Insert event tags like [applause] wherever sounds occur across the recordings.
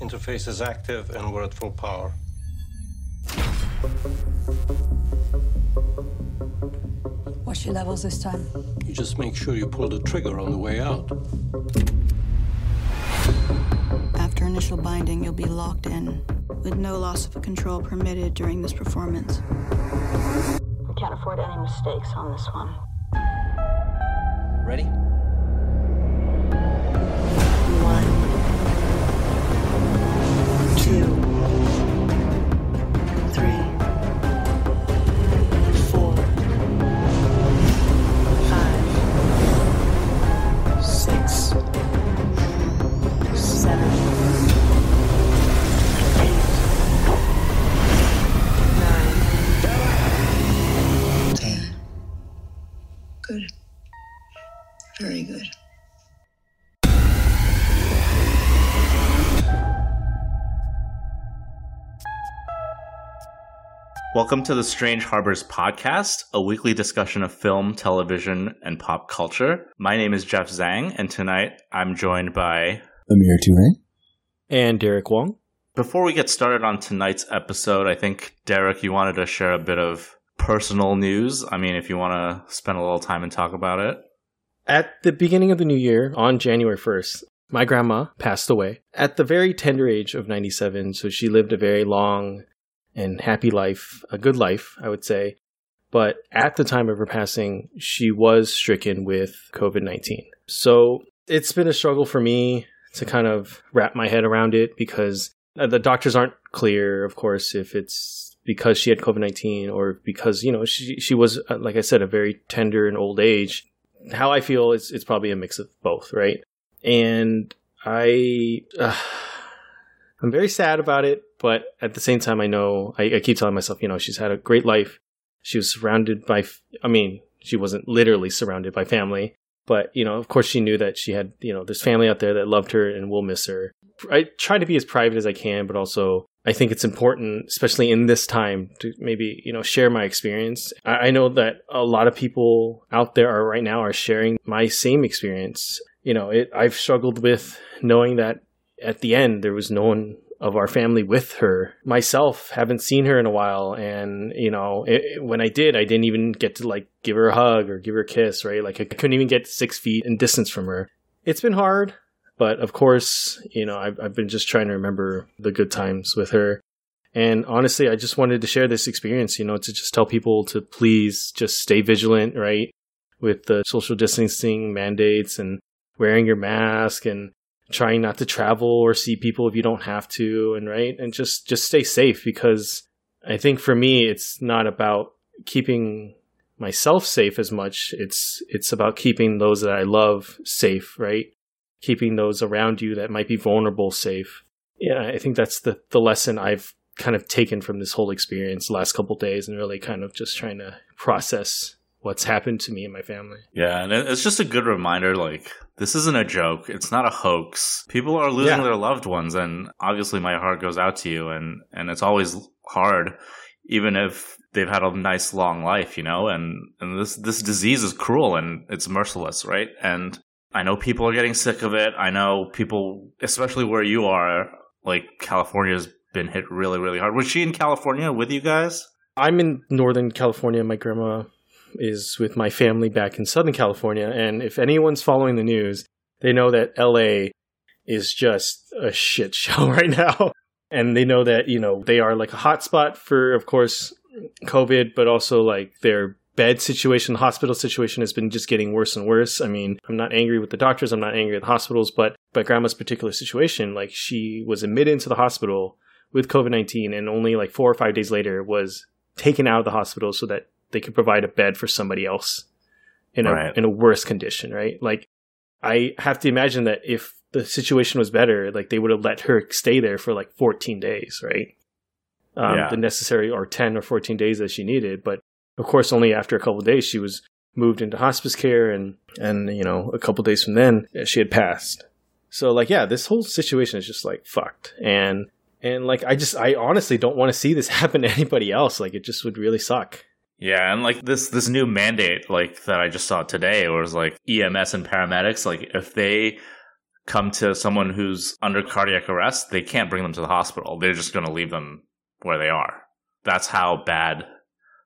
Interface is active and we're at full power. What's your levels this time? You just make sure you pull the trigger on the way out. After initial binding, you'll be locked in, with no loss of control permitted during this performance. We can't afford any mistakes on this one. Ready? Welcome to the Strange Harbors podcast, a weekly discussion of film, television, and pop culture. My name is Jeff Zhang, and tonight I'm joined by. Amir Toure. and Derek Wong. Before we get started on tonight's episode, I think, Derek, you wanted to share a bit of personal news. I mean, if you want to spend a little time and talk about it. At the beginning of the new year, on January 1st, my grandma passed away at the very tender age of 97. So she lived a very long and happy life, a good life, I would say. But at the time of her passing, she was stricken with COVID 19. So it's been a struggle for me to kind of wrap my head around it because uh, the doctors aren't clear, of course, if it's because she had COVID 19 or because, you know, she, she was, uh, like I said, a very tender and old age. How I feel is it's probably a mix of both, right? And I, uh, I'm very sad about it, but at the same time, I know I, I keep telling myself, you know, she's had a great life. She was surrounded by, I mean, she wasn't literally surrounded by family, but you know, of course, she knew that she had, you know, this family out there that loved her and will miss her. I try to be as private as I can, but also I think it's important, especially in this time, to maybe you know share my experience. I, I know that a lot of people out there are right now are sharing my same experience. You know, it, I've struggled with knowing that at the end there was no one of our family with her. Myself haven't seen her in a while, and you know, it, when I did, I didn't even get to like give her a hug or give her a kiss. Right, like I couldn't even get six feet in distance from her. It's been hard, but of course, you know, I've, I've been just trying to remember the good times with her. And honestly, I just wanted to share this experience, you know, to just tell people to please just stay vigilant, right? With the social distancing mandates and wearing your mask and trying not to travel or see people if you don't have to and right and just just stay safe because i think for me it's not about keeping myself safe as much. It's it's about keeping those that i love safe right? Keeping those around you that might be vulnerable safe. Yeah i think that's the the lesson i've kind of taken from this whole experience last couple days and really kind of just trying to process what's happened to me and my family Yeah, and it's just a good reminder like, this isn't a joke. It's not a hoax. People are losing Yeah. their loved ones, and obviously my heart goes out to you, and, and it's always hard, even if they've had a nice long life, you know, and, and this, this disease is cruel and it's merciless, right? And I know people are getting sick of it. I know people, especially where you are, like California's been hit really, really hard. Was she in California with you guys? I'm in Northern California. My grandma is with my family back in Southern California. And if anyone's following the news, they know that LA is just a shit show [laughs] right now. And they know that, you know, they are like a hotspot for, of course, COVID, but also like their bed situation, hospital situation has been just getting worse and worse. I mean, I'm not angry with the doctors, I'm not angry at the hospitals, but but grandma's particular situation, like she was admitted into the hospital with COVID 19 and only like four or five days later was taken out of the hospital so that they could provide a bed for somebody else in a Right. in a worse condition, right? Like I have to imagine that if the situation was better, like they would have let her stay there for like 14 days, right? Um, Yeah. The necessary or 10 or 14 days that she needed, but of course, only after a couple of days she was moved into hospice care, and and you know a couple of days from then she had passed. So like yeah, this whole situation is just like fucked, and and like I just I honestly don't want to see this [laughs] happen to anybody else. Like it just would really suck. Yeah, and like this this new mandate like that I just saw today was like EMS and paramedics like if they come to someone who's under cardiac arrest, they can't bring them to the hospital. They're just going to leave them where they are. That's how bad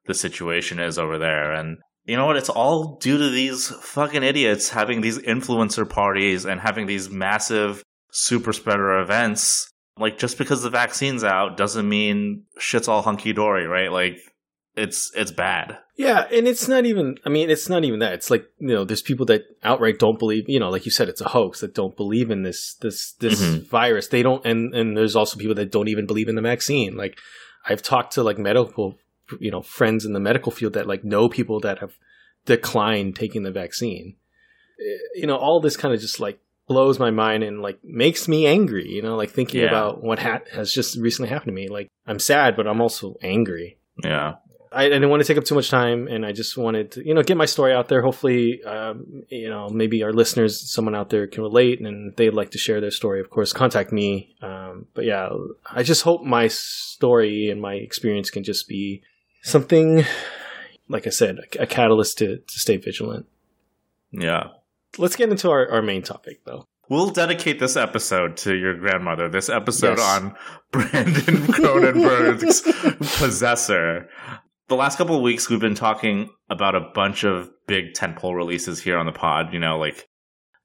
the situation is over there. And you know what? It's all due to these fucking idiots having these influencer parties and having these massive super spreader events. Like, just because the vaccine's out doesn't mean shit's all hunky dory, right? Like, it's it's bad. Yeah, and it's not even. I mean, it's not even that. It's like you know, there's people that outright don't believe. You know, like you said, it's a hoax that don't believe in this this this mm-hmm. virus. They don't, and and there's also people that don't even believe in the vaccine. Like I've talked to like medical, you know, friends in the medical field that like know people that have declined taking the vaccine. Eh, you know, all this kind of just like blows my mind and like makes me angry. You know, like thinking yeah. about what ha- has just recently happened to me. Like I'm sad, but I'm also angry. Yeah. I, I, didn't want to take up too much time, and I just wanted to, you know, get my story out there. Hopefully, um, you know, maybe our listeners, someone out there can relate, and they'd like to share their story. Of course, contact me. Um, but yeah, I just hope my story and my experience can just be something, like I said, a, a catalyst to, to stay vigilant. Yeah. Let's get into our, our main topic, though. We'll dedicate this episode to your grandmother. This episode yes. on Brandon Cronenberg's [laughs] Possessor the last couple of weeks we've been talking about a bunch of big tentpole releases here on the pod. You know, like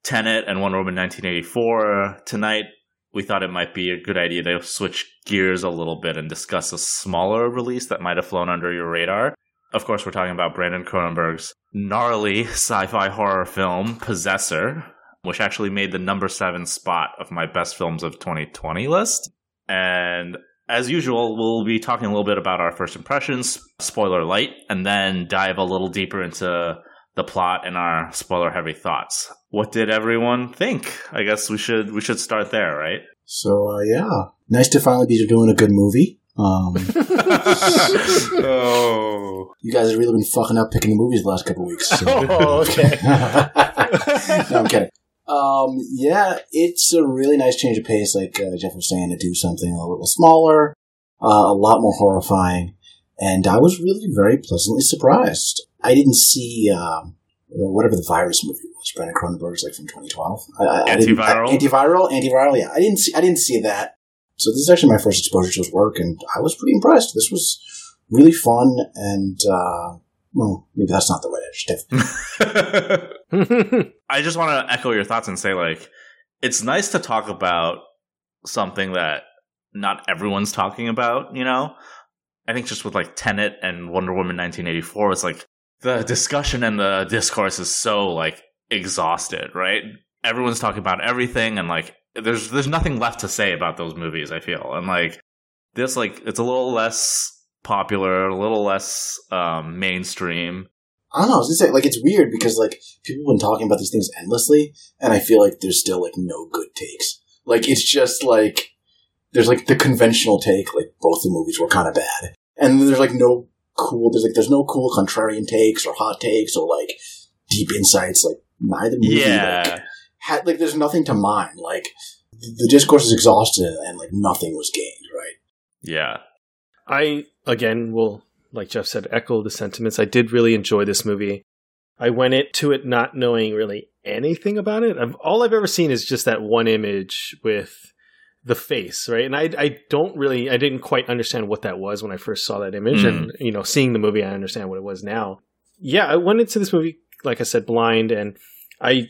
Tenet and Wonder Woman 1984. Tonight we thought it might be a good idea to switch gears a little bit and discuss a smaller release that might have flown under your radar. Of course, we're talking about Brandon Cronenberg's gnarly sci-fi horror film Possessor, which actually made the number seven spot of my best films of 2020 list. And as usual, we'll be talking a little bit about our first impressions, spoiler light, and then dive a little deeper into the plot and our spoiler heavy thoughts. What did everyone think? I guess we should we should start there, right? So uh, yeah, nice to finally be doing a good movie. Um, [laughs] oh, you guys have really been fucking up picking the movies the last couple weeks. So. [laughs] Oh, okay. [laughs] no, I'm kidding. Um, yeah, it's a really nice change of pace, like uh, Jeff was saying, to do something a little smaller, uh, a lot more horrifying, and I was really very pleasantly surprised. I didn't see um, whatever the virus movie was, Brandon Cronenberg's, like from 2012. I, I, antiviral, I antiviral, antiviral. Yeah, I didn't see. I didn't see that. So this is actually my first exposure to his work, and I was pretty impressed. This was really fun and uh, well, maybe that's not the right adjective. [laughs] I just want to echo your thoughts and say, like, it's nice to talk about something that not everyone's talking about, you know? I think just with like Tenet and Wonder Woman 1984, it's like the discussion and the discourse is so like exhausted, right? Everyone's talking about everything and like there's there's nothing left to say about those movies, I feel. And like this like it's a little less popular, a little less um, mainstream. I don't know. I was gonna say, like, it's weird because like people have been talking about these things endlessly, and I feel like there's still like no good takes. Like, it's just like there's like the conventional take, like both the movies were kind of bad, and there's like no cool. There's like there's no cool contrarian takes or hot takes or like deep insights. Like neither movie, yeah, like, had like there's nothing to mine. Like the discourse is exhausted, and like nothing was gained. Right? Yeah. I again will, like Jeff said, echo the sentiments. I did really enjoy this movie. I went into it not knowing really anything about it. I've, all I've ever seen is just that one image with the face, right? And I, I don't really, I didn't quite understand what that was when I first saw that image. Mm. And, you know, seeing the movie, I understand what it was now. Yeah, I went into this movie, like I said, blind, and I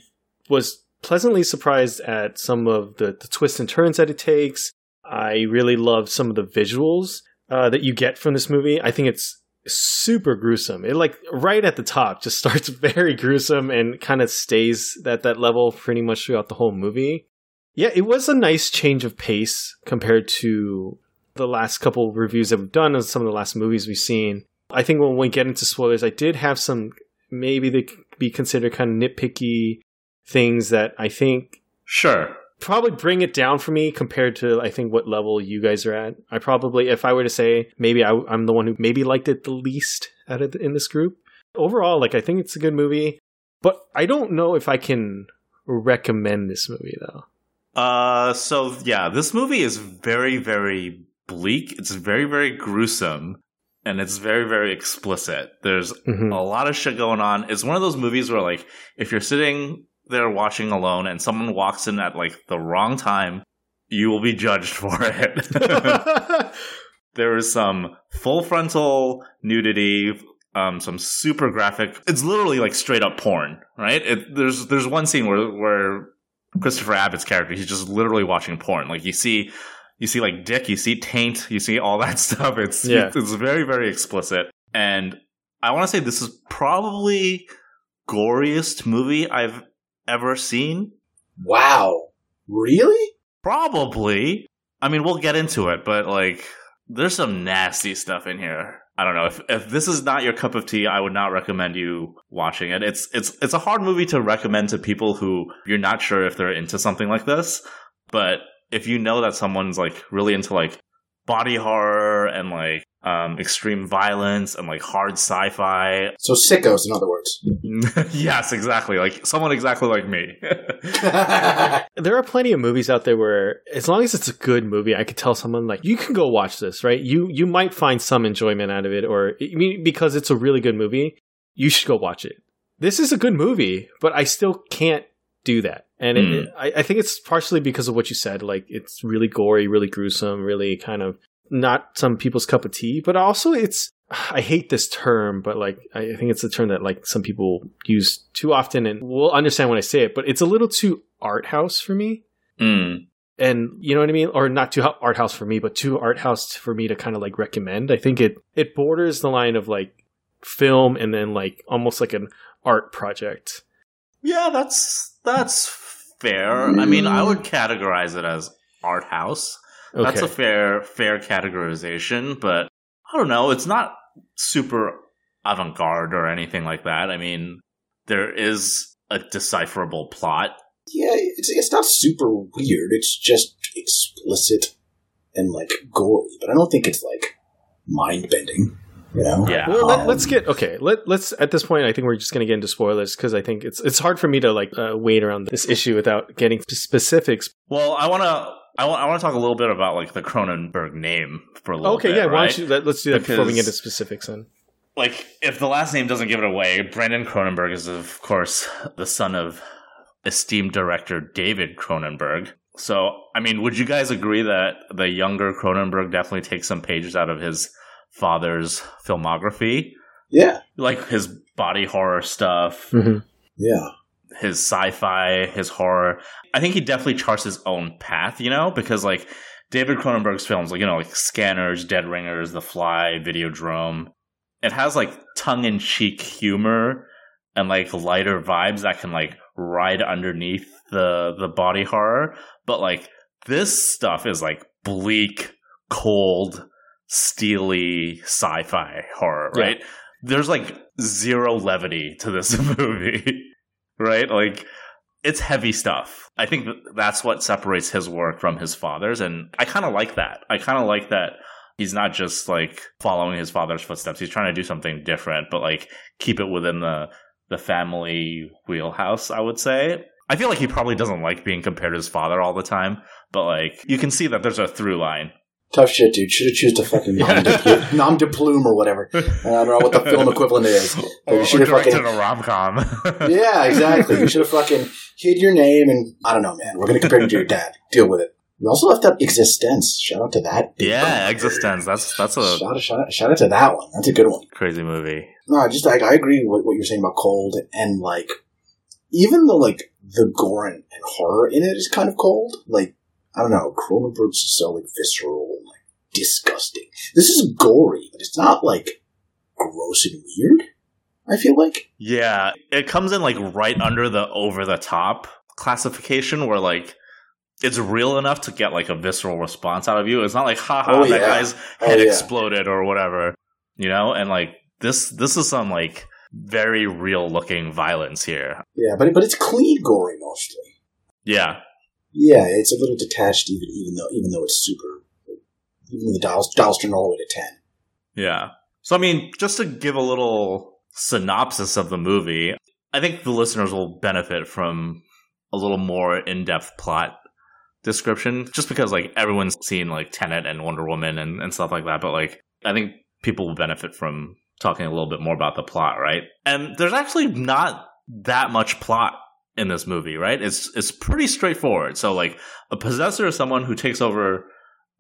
was pleasantly surprised at some of the, the twists and turns that it takes. I really loved some of the visuals uh, that you get from this movie. I think it's super gruesome. It like right at the top just [laughs] starts very gruesome and kind of stays at that level pretty much throughout the whole movie. Yeah, it was a nice change of pace compared to the last couple reviews that we've done and some of the last movies we've seen. I think when we get into spoilers, I did have some maybe they be considered kind of nitpicky things that I think Sure probably bring it down for me compared to I think what level you guys are at. I probably, if I were to say, maybe I, am the one who maybe liked it the least out of the, in this group. Overall, like I think it's a good movie, but I don't know if I can recommend this movie though. Uh, so yeah, this movie is very, very bleak. It's very, very gruesome. And it's very, very explicit. There's mm-hmm. a lot of shit going on. It's one of those movies where, like, if you're sitting there watching alone and someone walks in at like the wrong time, you will be judged [laughs] for it. [laughs] there is some full frontal nudity, um, some super graphic. It's literally like straight up porn, right? It, there's there's one scene where where Christopher Abbott's character he's just literally watching porn. Like you see you see like dick, you see taint, you see all that [laughs] stuff. It's Yeah. it's very very explicit, and I want to say this is probably goriest movie I've ever seen. Wow. Really? Probably. I mean, we'll get into it, but like, there's some nasty stuff in here. I don't know if if this is not your cup of tea, I would not recommend you watching it. It's it's it's a hard movie to recommend to people who you're not sure if they're into something like this. But if you know that someone's like really into like body horror and like um extreme violence and like hard sci-fi, So sickos, in other words. [laughs] yes, exactly, like someone exactly like me. [laughs] there are plenty of movies out there where as long as it's a good movie i could tell someone like you can go watch this right you you might find some enjoyment out of it or i mean because it's a really good movie you should go watch it this is a good movie but i still can't do that and Hmm. it, I, I think it's partially because of what you said like it's really gory really gruesome really kind of not some people's cup of tea but also it's I hate this term, but like I think it's a term that like some people use too often, and we'll understand when I say it. But it's a little too art house for me, Mm. and you know what I mean, or not too art house for me, but too art house for me to kind of like recommend. I think it it borders the line of like film and then like almost like an art project. Yeah, that's that's fair. I mean, I would categorize it as art house. Okay, That's a fair fair categorization, but I don't know. It's not super avant garde or anything like that. I mean, there is a decipherable plot. Yeah, it's it's not super weird. It's just explicit and like gory, but I don't think it's like mind bending. You know? Yeah. Well, let, Um, let's get okay. Let let's at this point. I think we're just going to get into spoilers because I think it's it's hard for me to like uh, wait around this issue without getting specifics. Well, I want to I want I want to talk a little bit about like the Cronenberg name for a little bit. Okay, bit. yeah. Why don't you let, let's do that before we get into specifics? Then like if the last name doesn't give it away, Brandon Cronenberg is of course the son of esteemed director David Cronenberg. So, I mean, would you guys agree that the younger Cronenberg definitely takes some pages out of his father's filmography? Yeah, Like his body horror stuff, Mhm. yeah. His sci-fi, his horror. I think he definitely charts his own path, you know, because like David Cronenberg's films, like you know, like Scanners, Dead Ringers, The Fly, Videodrome, it has like tongue-in-cheek humor and like lighter vibes that can like ride underneath the the body horror, but like this stuff is like bleak, cold, steely sci-fi horror, Yeah. right? There's like zero levity to this [laughs] movie right? Like it's heavy stuff. I think that's what separates his work from his father's, and I kind of like that. I kind of like that he's not just like following his father's footsteps. He's trying to do something different, but like keep it within the the family wheelhouse. I would say. I feel like he probably doesn't like being compared to his father all the time, but like you can see that there's a through line. Tough shit, dude. Should have chosen a fucking nom de, pl- nom de plume or whatever. [laughs] I don't know what the film equivalent is. Or, you should have fucking a rom com. [laughs] yeah, exactly. You should have fucking hid your name and I don't know, man. We're gonna compare you to your dad. Deal with it. We also left out eXistenZ. Shout out to that. yeah, eXistenZ. That's that's a Shout out, shout out, shout out to that one. That's a good one. crazy movie. No, I just like I agree with what you're saying about cold and like even the like the gore and horror in it is kind of cold. Like I don't know, Cronenberg's is so like visceral and like disgusting. This is gory, but it's not like gross and weird. I feel like Yeah, it comes in like right under the over the top classification where like it's real enough to get like a visceral response out of you. It's not like haha Oh, that yeah. guy's Oh, head yeah. exploded or whatever. You know? And like this this is some like very real looking violence here. yeah, but but it's clean gory mostly. Yeah. Yeah, it's a little detached, even even though even though it's super. Even the dials dials turn all the way to ten. Yeah. So I mean, just to give a little synopsis of the movie, I think the listeners will benefit from a little more in-depth plot description just because like everyone's seen like Tenet and Wonder Woman and, and stuff like that, but like I think people will benefit from talking a little bit more about the plot, right? And there's actually not that much plot in this movie, right? It's it's pretty straightforward. So like a possessor is someone who takes over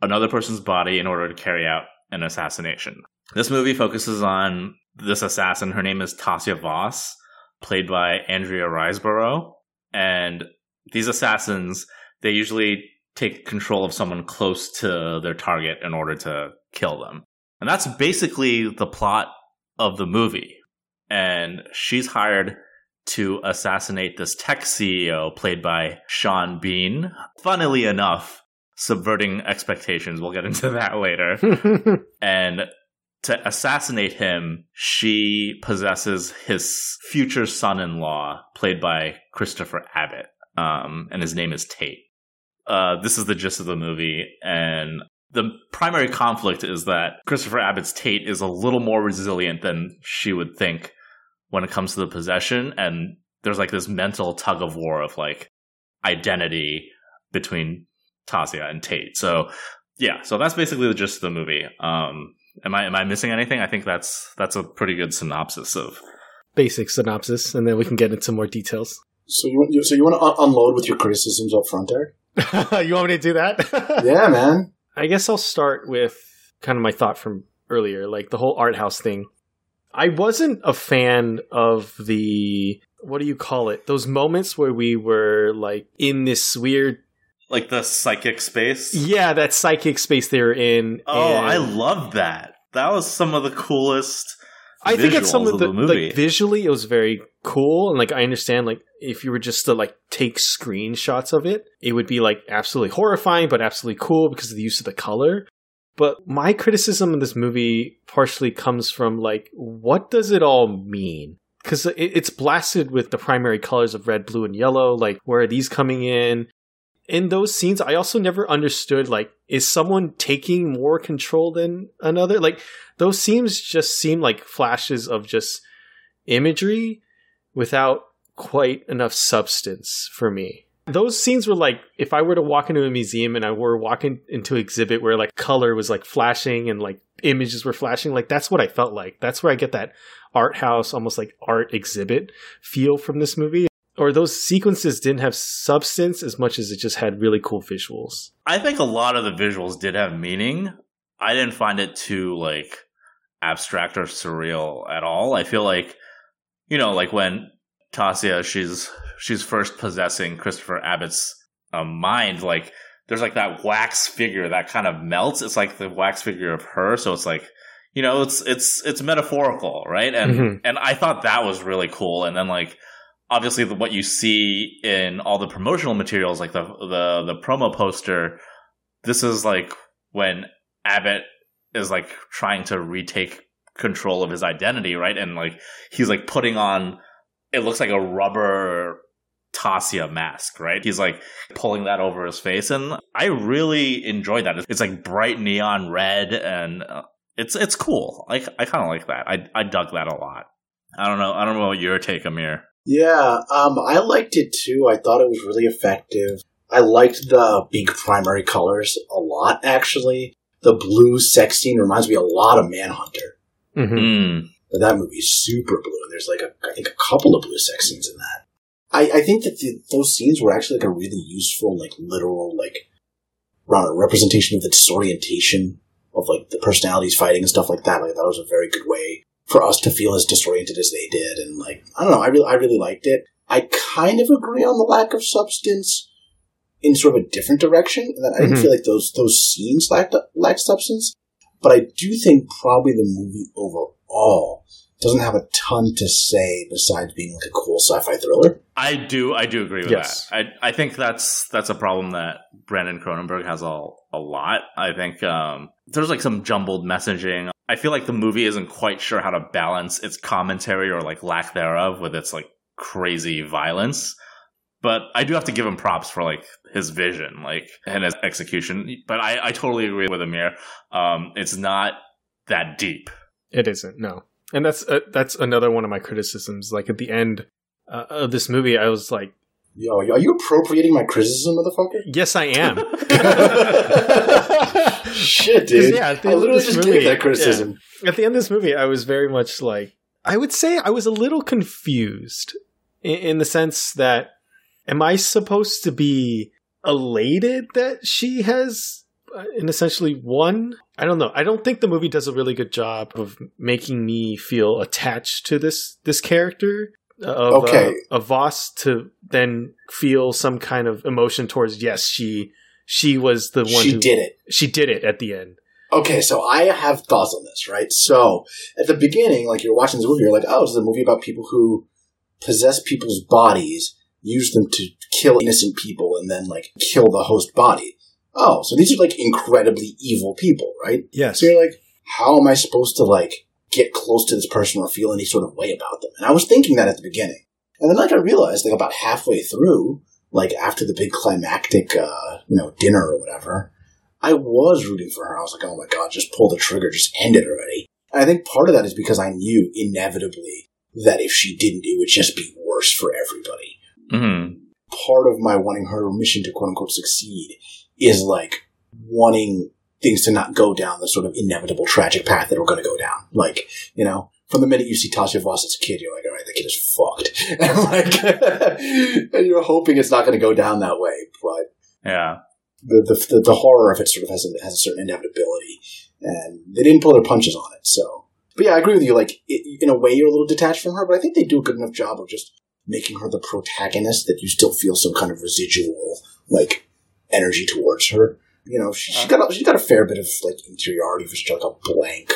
another person's body in order to carry out an assassination. This movie focuses on this assassin. Her name is Tasia Voss, played by Andrea Riseborough. And these assassins, they usually take control of someone close to their target in order to kill them. And that's basically the plot of the movie. And she's hired to assassinate this tech CEO played by Sean Bean. Funnily enough, subverting expectations. We'll get into [laughs] that later. [laughs] and to assassinate him, she possesses his future son in law, played by Christopher Abbott. Um, and his name is Tate. Uh, this is the gist of the movie. And the primary conflict is that Christopher Abbott's Tate is a little more resilient than she would think when it comes to the possession. And there's like this mental tug of war of like identity between Tasia and Tate. So yeah, so that's basically the gist of the movie. Um, am I am I missing anything? I think that's that's a pretty good synopsis of basic synopsis, and then we can get into more details. So you want you, so you want to un- unload with your criticisms up front, Eric? [laughs] you want me to do that? [laughs] yeah, man. I guess I'll start with kind of my thought from earlier, like the whole art house thing. I wasn't a fan of the what do you call it? Those moments where we were like in this weird like the psychic space. Yeah, that psychic space they were in. Oh, I love that. That was some of the coolest. I think it's some of the, the like visually it was very cool and like I understand like if you were just to like take screenshots of it, it would be like absolutely horrifying but absolutely cool because of the use of the color. But my criticism of this movie partially comes from like what does it all mean? Because it's blasted with the primary colors of red, blue, and yellow. Like, where are these coming in? in those scenes i also never understood like is someone taking more control than another like those scenes just seem like flashes of just imagery without quite enough substance for me those scenes were like if i were to walk into a museum and i were walking into an exhibit where like color was like flashing and like images were flashing like that's what i felt like that's where i get that art house almost like art exhibit feel from this movie or those sequences didn't have substance as much as it just had really cool visuals. I think a lot of the visuals did have meaning. I didn't find it too like abstract or surreal at all. I feel like you know, like when Tasia she's she's first possessing Christopher Abbott's um, mind, like there's like that wax figure that kind of melts. It's like the wax figure of her, so it's like you know, it's it's it's metaphorical, right? And mm-hmm. and I thought that was really cool. And then like obviously the, what you see in all the promotional materials, like the the the promo poster, this is like when Abbott is like trying to retake control of his identity, right? And like he's like putting on it looks like a rubber Tasia mask, right? He's like pulling that over his face, and I really enjoy that. It's like bright neon red, and uh, it's it's cool. Like I kind of like that. I I dug that a lot. I don't know. I don't know what your take, Amir. Yeah, um, I liked it too. I thought it was really effective. I liked the big primary colors a lot, actually. The blue sex scene reminds me a lot of Manhunter. Mm-hmm. But that movie's super blue, and there's like a, I think a couple of blue sex scenes in that. I, I think that the, those scenes were actually like a really useful, like literal, like representation of the disorientation of like the personalities fighting and stuff like that. Like that was a very good way for us to feel as disoriented as they did. And like, I don't know, I really, I really liked it. I kind of agree on the lack of substance in sort of a different direction. and That I didn't mm-hmm. feel like those those scenes lacked lacked substance, but I do think probably the movie overall doesn't have a ton to say besides being like a cool sci-fi thriller. I do, I do agree with yes. that. I, I think that's that's a problem that Brandon Cronenberg has a a lot. I think um, there's like some jumbled messaging. I feel like the movie isn't quite sure how to balance its commentary or like lack thereof with its like crazy violence. But I do have to give him props for like his vision, like and his execution. But I, I totally agree with Amir. Um, it's not that deep. It isn't. No, and that's uh, that's another one of my criticisms. Like at the end uh, of this movie, I was like, Yo, are you appropriating my criticism, motherfucker? Yes, I am. [laughs] [laughs] Shit, dude. Yeah, I literally just movie, gave that criticism. Yeah. At the end of this movie, I was very much like, I would say I was a little confused in, in the sense that am I supposed to be elated that she has uh, and essentially one. I don't know. I don't think the movie does a really good job of making me feel attached to this this character of Okay. uh, of Voss to then feel some kind of emotion towards yes, she she was the one she who did it. she did it at the end. Okay, so I have thoughts on this, right? So at the beginning, like you're watching this movie, you're like, oh, this is a movie about people who possess people's bodies, use them to kill innocent people, and then like kill the host body. Oh, so these are like incredibly evil people, right? Yes. So you're like, how am I supposed to like get close to this person or feel any sort of way about them? And I was thinking that at the beginning. And then like I realized like about halfway through, like after the big climactic uh, you know, dinner or whatever, I was rooting for her. I was like, oh my god, just pull the trigger, just end it already. And I think part of that is because I knew inevitably that if she didn't, it would just be worse for everybody. hmm Part of my wanting her mission to quote unquote succeed is like wanting things to not go down the sort of inevitable tragic path that we're going to go down. Like, you know, from the minute you see Tasia Voss as a kid, you're like, all right, the kid is fucked. [laughs] And like, [laughs] and you're hoping it's not going to go down that way. But Yeah. the, the, the, the horror of it sort of has a, has a certain inevitability. And they didn't pull their punches on it. So, but yeah, I agree with you. Like, it, in a way, you're a little detached from her, but I think they do a good enough job of just making her the protagonist that you still feel some kind of residual, like, energy towards her. You know, she, she uh-huh. got a, she got a fair bit of like interiority for such like a blank,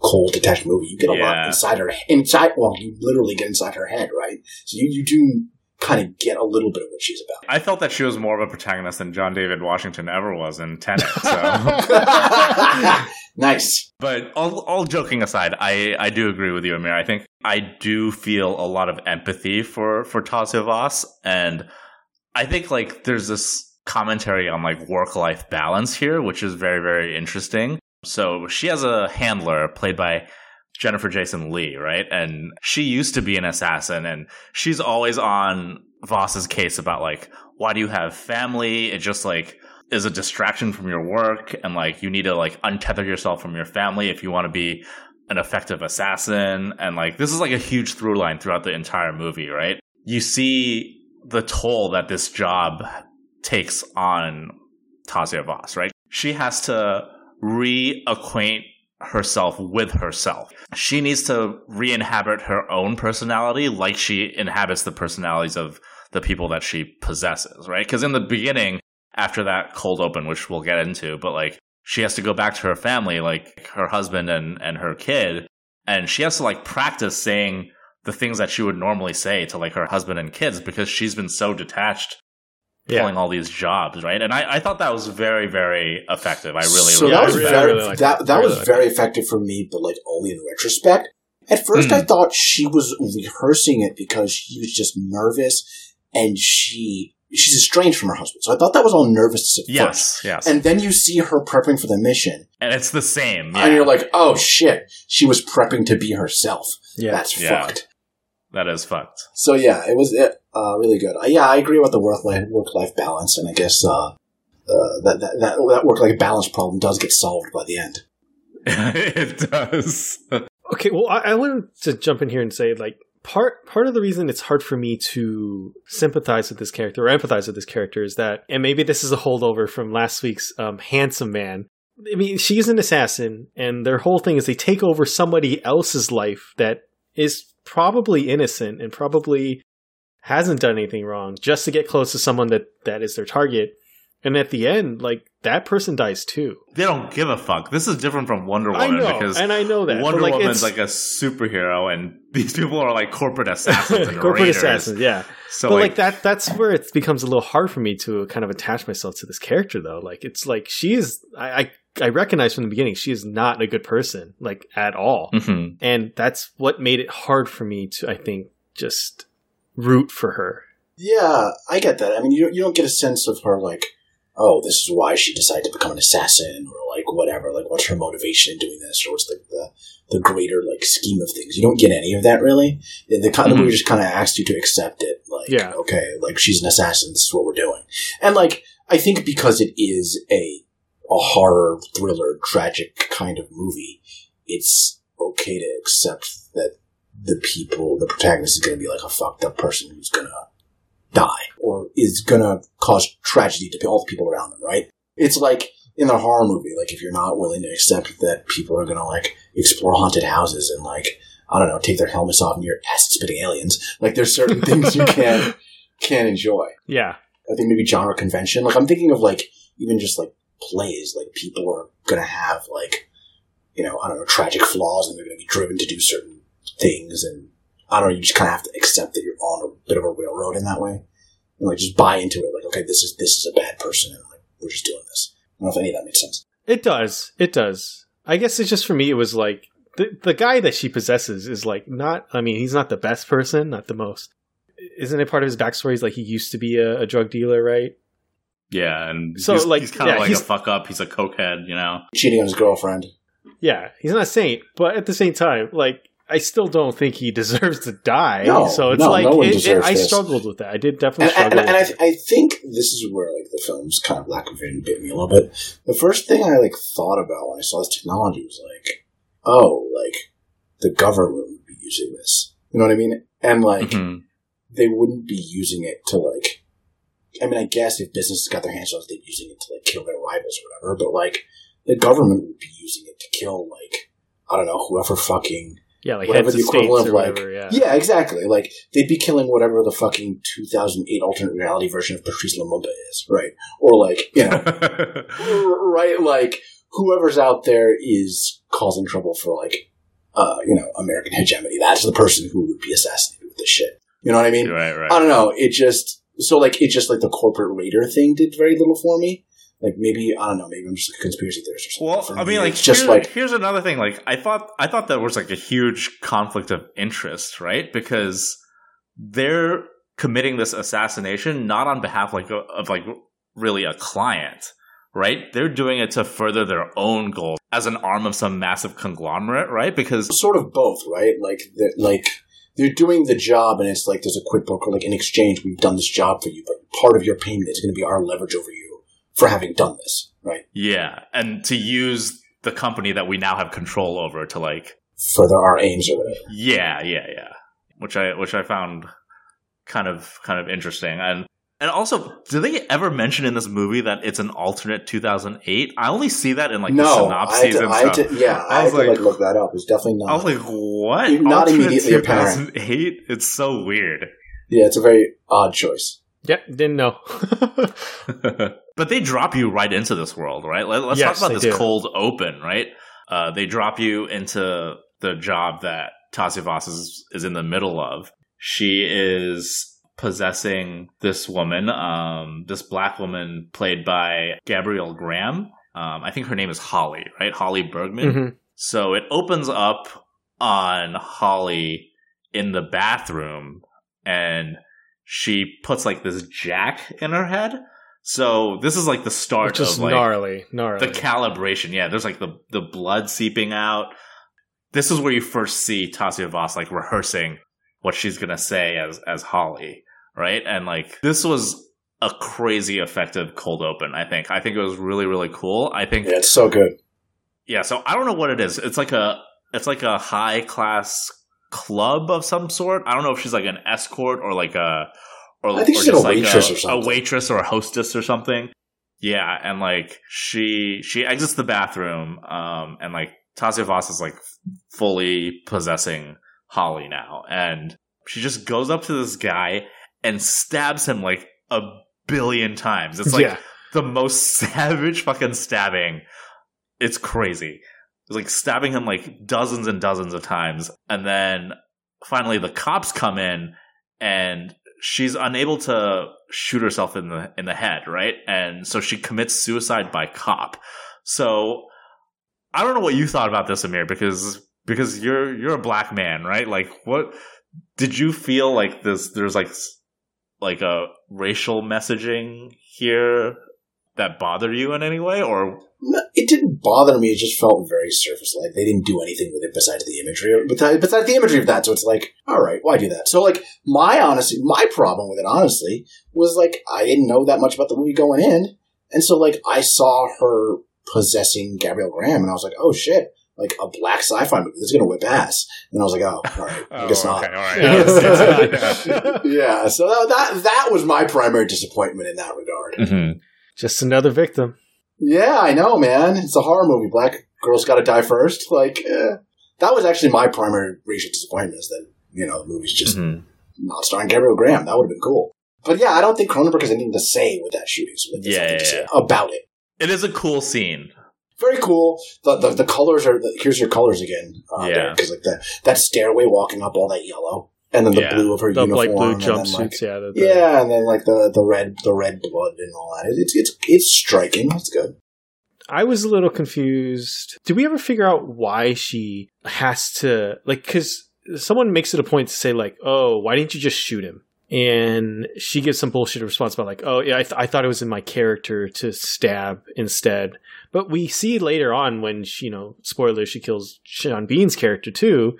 cold, detached movie. You get a lot Yeah. inside her inside. Well, you literally get inside her head, right? So you you do kind of get a little bit of what she's about. I felt that she was more of a protagonist than John David Washington ever was in Tenet. [laughs] So. nice. But all, all joking aside, I, I do agree with you, Amir. I think I do feel a lot of empathy for for Tasia Voss, and I think like there's this commentary on like work life balance here, which is very very interesting. So she has a handler played by Jennifer Jason Leigh, right? And she used to be an assassin, and she's always on Voss's case about like why do you have family? It just like is a distraction from your work and like you need to like untether yourself from your family if you want to be an effective assassin and like this is like a huge through line throughout the entire movie right you see the toll that this job takes on Tasia Voss right? She has to reacquaint herself with herself. She needs to re-inhabit her own personality like she inhabits the personalities of the people that she possesses right? Because in the beginning after that cold open, which we'll get into, but like she has to go back to her family, like her husband and, and her kid, and she has to like practice saying the things that she would normally say to like her husband and kids because she's been so detached pulling all these jobs, right? And I, I thought that was very, very effective. I really, so really that was really- very really like that that. that was really like very effective for me, but like only in retrospect. At first, Mm. I thought she was rehearsing it because she was just nervous and she she's estranged from her husband. So I thought that was all nervous at first. yes, yes. And then you see her prepping for the mission, And it's the same. and you're like, "Oh shit, she was prepping to be herself." Yeah. That's Yeah. fucked. That is fucked. So yeah, it was uh, really good. Uh, yeah, I agree with the work life work life balance, and I guess uh, uh, that that that, that work life balance problem does get solved by the end. [laughs] it does. Okay, well, I, I wanted to jump in here and say, like, part part of the reason it's hard for me to sympathize with this character or empathize with this character is that, and maybe this is a holdover from last week's um, handsome man. I mean, she's an assassin, and their whole thing is they take over somebody else's life that is probably innocent and probably hasn't done anything wrong just to get close to someone that that is their target. And at the end, like that person dies too. they don't give a fuck. This is different from Wonder I Woman know, because and I know that. Wonder like, Woman's like a superhero, and these people are like corporate assassins [laughs] corporate raiders. assassins. Yeah, So but like, like, that that's where it becomes a little hard for me to kind of attach myself to this character though like it's like she is i i, I recognize from the beginning she is not a good person like at all Mhm. and that's what made it hard for me to i think just root for her Yeah, I get that. I mean, you don't, you don't get a sense of her like, oh, this is why she decided to become an assassin, or like whatever. Like, what's her motivation in doing this, or what's the the, the greater like scheme of things? You don't get any of that really. The, the, kind- the movie Mhm. just kind of asks you to accept it. Like, Yeah. okay, like she's an assassin. This is what we're doing. And like, I think because it is a a horror thriller, tragic kind of movie, it's okay to accept that the people, the protagonist is going to be like a fucked up person who's going to die or is gonna cause tragedy to all the people around them, right? It's like in a horror movie, like if you're not willing to accept that people are gonna like explore haunted houses and like I don't know, take their helmets off near acid spitting aliens. Like there's certain [laughs] things you can't can't enjoy. Yeah. I think maybe genre convention. Like I'm thinking of like even just like plays. Like people are gonna have like you know I don't know tragic flaws and they're gonna be driven to do certain things and I don't know. You just kind of have to accept that you're on a bit of a railroad in that way and like just buy into it. Like okay, this is this is a bad person and like we're just doing this. I don't know if any of that makes sense. It does. It does. I guess it's just for me. It was like the the guy that she possesses is like not. I mean, he's not the best person, not the most. Isn't it part of his backstory? He's like he used to be a, a drug dealer, right? Yeah, and So, he's, like, he's kind of yeah, like he's- a fuck up. He's a cokehead, you know. Cheating on his girlfriend. Yeah, he's not a saint, but at the same time, like I still don't think he deserves to die. No, so it's no, like no one it- it- I struggled with that. I did definitely And, and, struggle. and, and I, with th- I think this is where like the film's kind of lack of vision bit me a little bit. The first thing I like thought about when I saw this technology was like, oh, like the government would be using this. You know what I mean? And like Mhm. they wouldn't be using it to like. I mean, I guess if businesses got their hands on it, they'd be using it to like kill their rivals or whatever. But like the government would be using it to kill like I don't know whoever fucking yeah, like whatever heads the equivalent of like whatever. Yeah. yeah, exactly. Like they'd be killing whatever the fucking 2008 alternate reality version of Patrice Lumumba is, right? Or like you know, [laughs] right? Like whoever's out there is causing trouble for like uh, you know American hegemony. That's the person who would be assassinated with this shit. You know what I mean? right, right. I don't know. It just so like it just like the corporate raider thing did very little for me. Like maybe I don't know. Maybe I'm just a conspiracy theorist or something. Well, I me, mean, like, it's just like here's another thing. Like, I thought, I thought that was like a huge conflict of interest, right? Because they're committing this assassination not on behalf like of like really a client, right? They're doing it to further their own goals as an arm of some massive conglomerate, right? Because sort of both, right? Like that, like they're doing the job, and it's like there's a quid pro quo. Like in exchange, we've done this job for you, but part of your payment is going to be our leverage over you for having done this, right? yeah, and to use the company that we now have control over to like Further our aims or whatever. Yeah, yeah, yeah. Which I which I found kind of kind of interesting. And and also, do they ever mention in this movie that it's an alternate 2008? I only see that in like the no, I had synopses to, and I stuff. to, yeah, I, I was had to like like- look that up. It's definitely not. I was like, what? Not Alternate immediately apparent. 2008? It's so weird. yeah, it's a very odd choice. Yep, didn't know. [laughs] but they drop you right into this world, right? Let, us Yes, talk about this do. cold open, right? Uh, they drop you into the job that Tasia Voss is, is in the middle of. She is possessing this woman, um, this black woman played by Gabrielle Graham. Um, I think her name is Holly, right? Holly Bergman. Mhm. So it opens up on Holly in the bathroom and she puts like this jack in her head. So this is like the start Which of like gnarly, gnarly. the calibration. Yeah, there's like the the blood seeping out. This is where you first see Tasia Voss like rehearsing what she's gonna say as as Holly, right? And like this was a crazy effective cold open. I think. I think it was really really cool. I think Yeah, it's so good. yeah, so I don't know what it is. It's like a it's like a high class club of some sort. I don't know if she's like an escort or like a or, I think or she's like a just waitress or something. a, waitress or a hostess or something. Yeah, and like she she exits the bathroom, um, and like Tasia Voss is like fully possessing Holly now, and she just goes up to this guy and stabs him like a billion times. It's like yeah, the most [laughs] savage fucking stabbing. It's crazy. It's like stabbing him like dozens and dozens of times. And then finally the cops come in and she's unable to shoot herself in the in the head, right? And so she commits suicide by cop. So I don't know what you thought about this, Amir, because because you're you're a black man, right? Like what did you feel like this there's like like a racial messaging here that bothered you in any way or No, it didn't bother me. It just felt very surface like they didn't do anything with it besides the imagery. Besides, the imagery of that, so it's like, all right, why do that? So like my honestly, my problem with it honestly was like I didn't know that much about the movie going in, and so like I saw her possessing Gabrielle Graham, and I was like, oh shit, like a black sci-fi movie that's going to whip ass. And I was like, oh, all right, [laughs] I guess not. okay, all right. Yeah, it's- [laughs] it's not, [laughs] yeah, so that that was my primary disappointment in that regard. yeah. Mhm. Just another victim. Yeah, I know, man. It's a horror movie. Black girl's got to die first. Like eh. that was actually my primary racial disappointment is that you know the movie's just Mhm. not starring Gabrielle Graham. That would have been cool. But yeah, I don't think Cronenberg has anything to say with that shooting. So there's Yeah, yeah, about it. It is a cool scene. Very cool. The the, the colors are. The, here's your colors again. Uh, Yeah. because like that that stairway walking up all that yellow, and then the Yeah. blue of her The uniform, light blue jumpsuits, like, yeah. the- the- yeah, and then like the the red the red blood and all that. It's it's it's striking. It's good. I was a little confused. Did we ever figure out why she has to like? Because someone makes it a point to say like, "Oh, why didn't you just shoot him?" And she gives some bullshit response about like, "Oh, yeah, I, th- I thought it was in my character to stab instead." But we see later on when she, you know, spoiler, she kills Sean Bean's character too.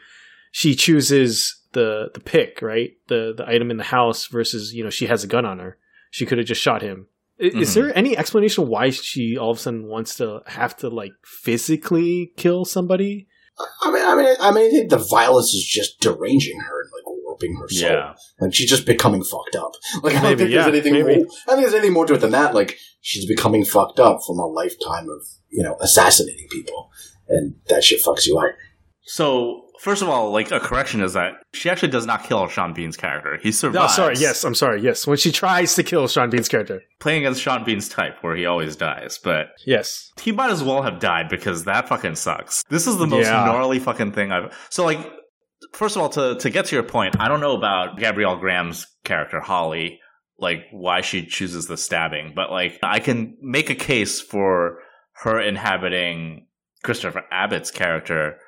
She chooses the the pick, right? The the item in the house versus you know she has a gun on her. She could have just shot him. I- Is Mhm. there any explanation why she all of a sudden wants to have to like physically kill somebody? I mean, I mean, I mean, I think the violence is just deranging her, like her soul. Yeah. Like she's just becoming fucked up. Like I don't Maybe, think yeah, there's anything. maybe. More, I don't think there's anything more to it than that. Like she's becoming fucked up from a lifetime of you know assassinating people, and that shit fucks you up. So, first of all, like a correction is that she actually does not kill Sean Bean's character. He Oh, survives. sorry. Yes, I'm sorry. Yes, when she tries to kill Sean Bean's character. Playing as Sean Bean's type, where he always dies, but Yes. he might as well have died because that fucking sucks. This is the most Yeah. gnarly fucking thing I've. So, like, first of all, to to get to your point, I don't know about Gabrielle Graham's character Holly, like why she chooses the stabbing, but like I can make a case for her inhabiting Christopher Abbott's character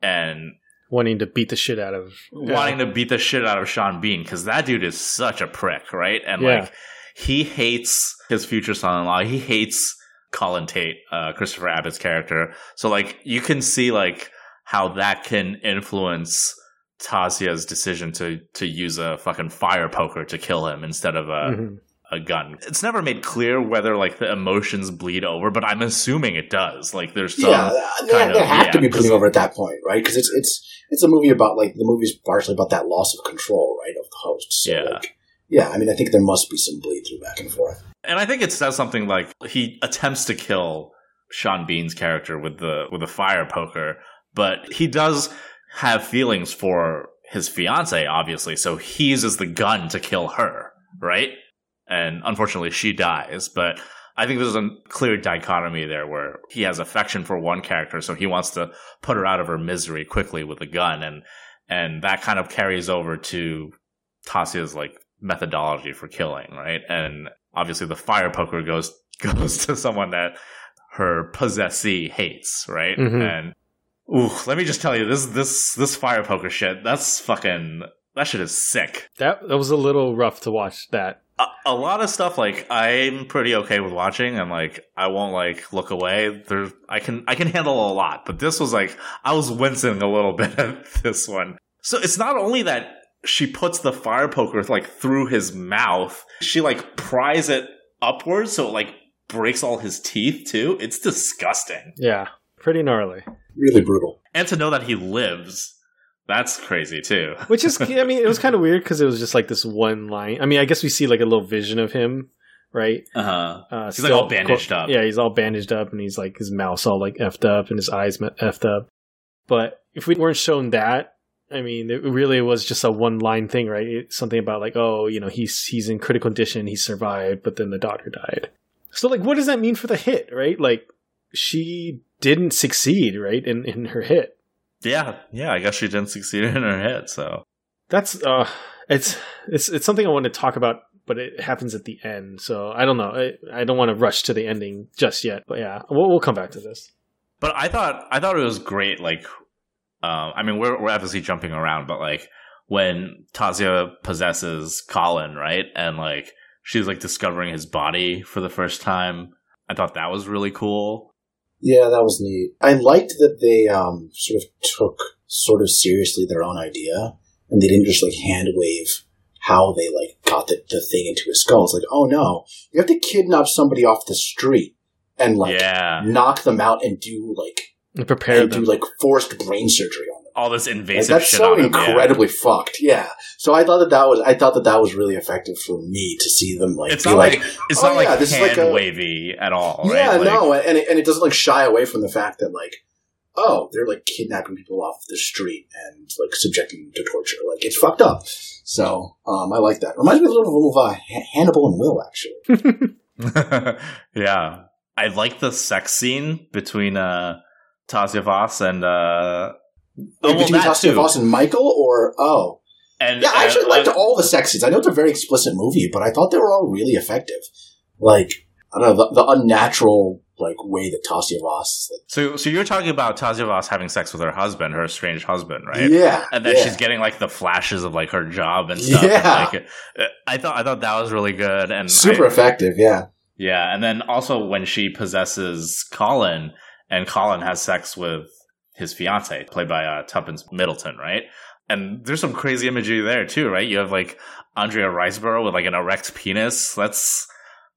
and Wanting to beat the shit out of wanting to beat the shit out of Sean Bean because that dude is such a prick, right? And Yeah. like he hates his future son-in-law. He hates Colin Tate, uh, Christopher Abbott's character. So like you can see like how that can influence Tasia's decision to to use a fucking fire poker to kill him instead of a Mhm. a gun. It's never made clear whether like the emotions bleed over, but I'm assuming it does. Like there's some yeah, they, kind they of- have to be bleeding over at that point, right? Because it's it's it's a movie about like the movie's partially about that loss of control, right, of the host. So, Yeah. like, yeah. I mean, I think there must be some bleed through back and forth. And I think it says something like he attempts to kill Sean Bean's character with the with a fire poker, but he does have feelings for his fiance, obviously. So he uses the gun to kill her, right? And unfortunately, she dies. But I think there's a clear dichotomy there where he has affection for one character, so he wants to put her out of her misery quickly with a gun, and and that kind of carries over to Tasia's like methodology for killing, right? And obviously the fire poker goes [laughs] goes to someone that her possessee hates, right? Mhm. And ooh, let me just tell you, this this this fire poker shit, that's fucking that shit is sick. That that was a little rough to watch. That A, a lot of stuff like I'm pretty okay with watching and like I won't like look away. There I can I can handle a lot, but this was like I was wincing a little [laughs] bit at this one. So it's not only that she puts the fire poker like through his mouth, she like pries it upwards so it like breaks all his teeth too. It's disgusting. yeah, pretty gnarly. Really brutal. And to know that he lives, that's crazy too. [laughs] Which is, I mean, it was kind of [laughs] weird because it was just like this one line. I mean, I guess we see like a little vision of him, right? Uh-huh. Uh, He's, like, all bandaged up. Yeah, he's all bandaged up, and he's like his mouth's all like effed up, and his eyes effed up. But if we weren't shown that, I mean, it really was just a one line thing, right? It's something about like, oh, you know, he's he's in critical condition, he survived, but then the daughter died. So like, what does that mean for the hit, right? Like, she didn't succeed, right, in in her hit. Yeah, yeah, I guess she didn't succeed [laughs] in her hit. so That's uh, it's it's it's something I want to talk about, but it happens at the end. So I don't know. I, I don't want to rush to the ending just yet. But yeah, we'll we'll come back to this. But I thought I thought it was great. Like, um, I mean, we're we're obviously jumping around, but like when Tasia possesses Colin, right, and like she's like discovering his body for the first time, I thought that was really cool. Yeah, that was neat. I liked that they um, sort of took sort of seriously their own idea, and they didn't just like hand wave how they like got the, the thing into his skull. It's like, oh no, you have to kidnap somebody off the street and like yeah, knock them out and do like And prepare and do like forced brain surgery on them. All this Like, that's shit so on him, incredibly fucked. Yeah. So I thought that that was I thought that that was really effective for me to see them like It's be not like, like, it's "Oh, not like yeah, this is hand like a- wavy at all. yeah, right? Like, no, and it, and it doesn't like shy away from the fact that like oh they're like kidnapping people off the street and like subjecting them to torture. Like it's fucked up. So um, I like that. Reminds me a little bit of uh, Hannibal and Will actually. [laughs] [laughs] yeah, I like the sex scene between uh, Tasia Voss and uh, Wait, well, between too. Voss and Michael, or oh and yeah, I actually and- liked all the sex scenes. I know it's a very explicit movie, but I thought they were all really effective. Like I don't know the, the unnatural like way that Tasia Voss. Like, So, so you're talking about Tasia Voss having sex with her husband, her estranged husband, right? Yeah, And then yeah. she's getting like the flashes of like her job and stuff. Yeah. And, like, uh, I thought I thought that was really good and super I- effective. Yeah, yeah, and then also when she possesses Colin and Colin has sex with his fiance, played by uh, Tuppence Middleton, right? And there's some crazy imagery there too, right? You have like Andrea Riseborough with like an erect penis. That's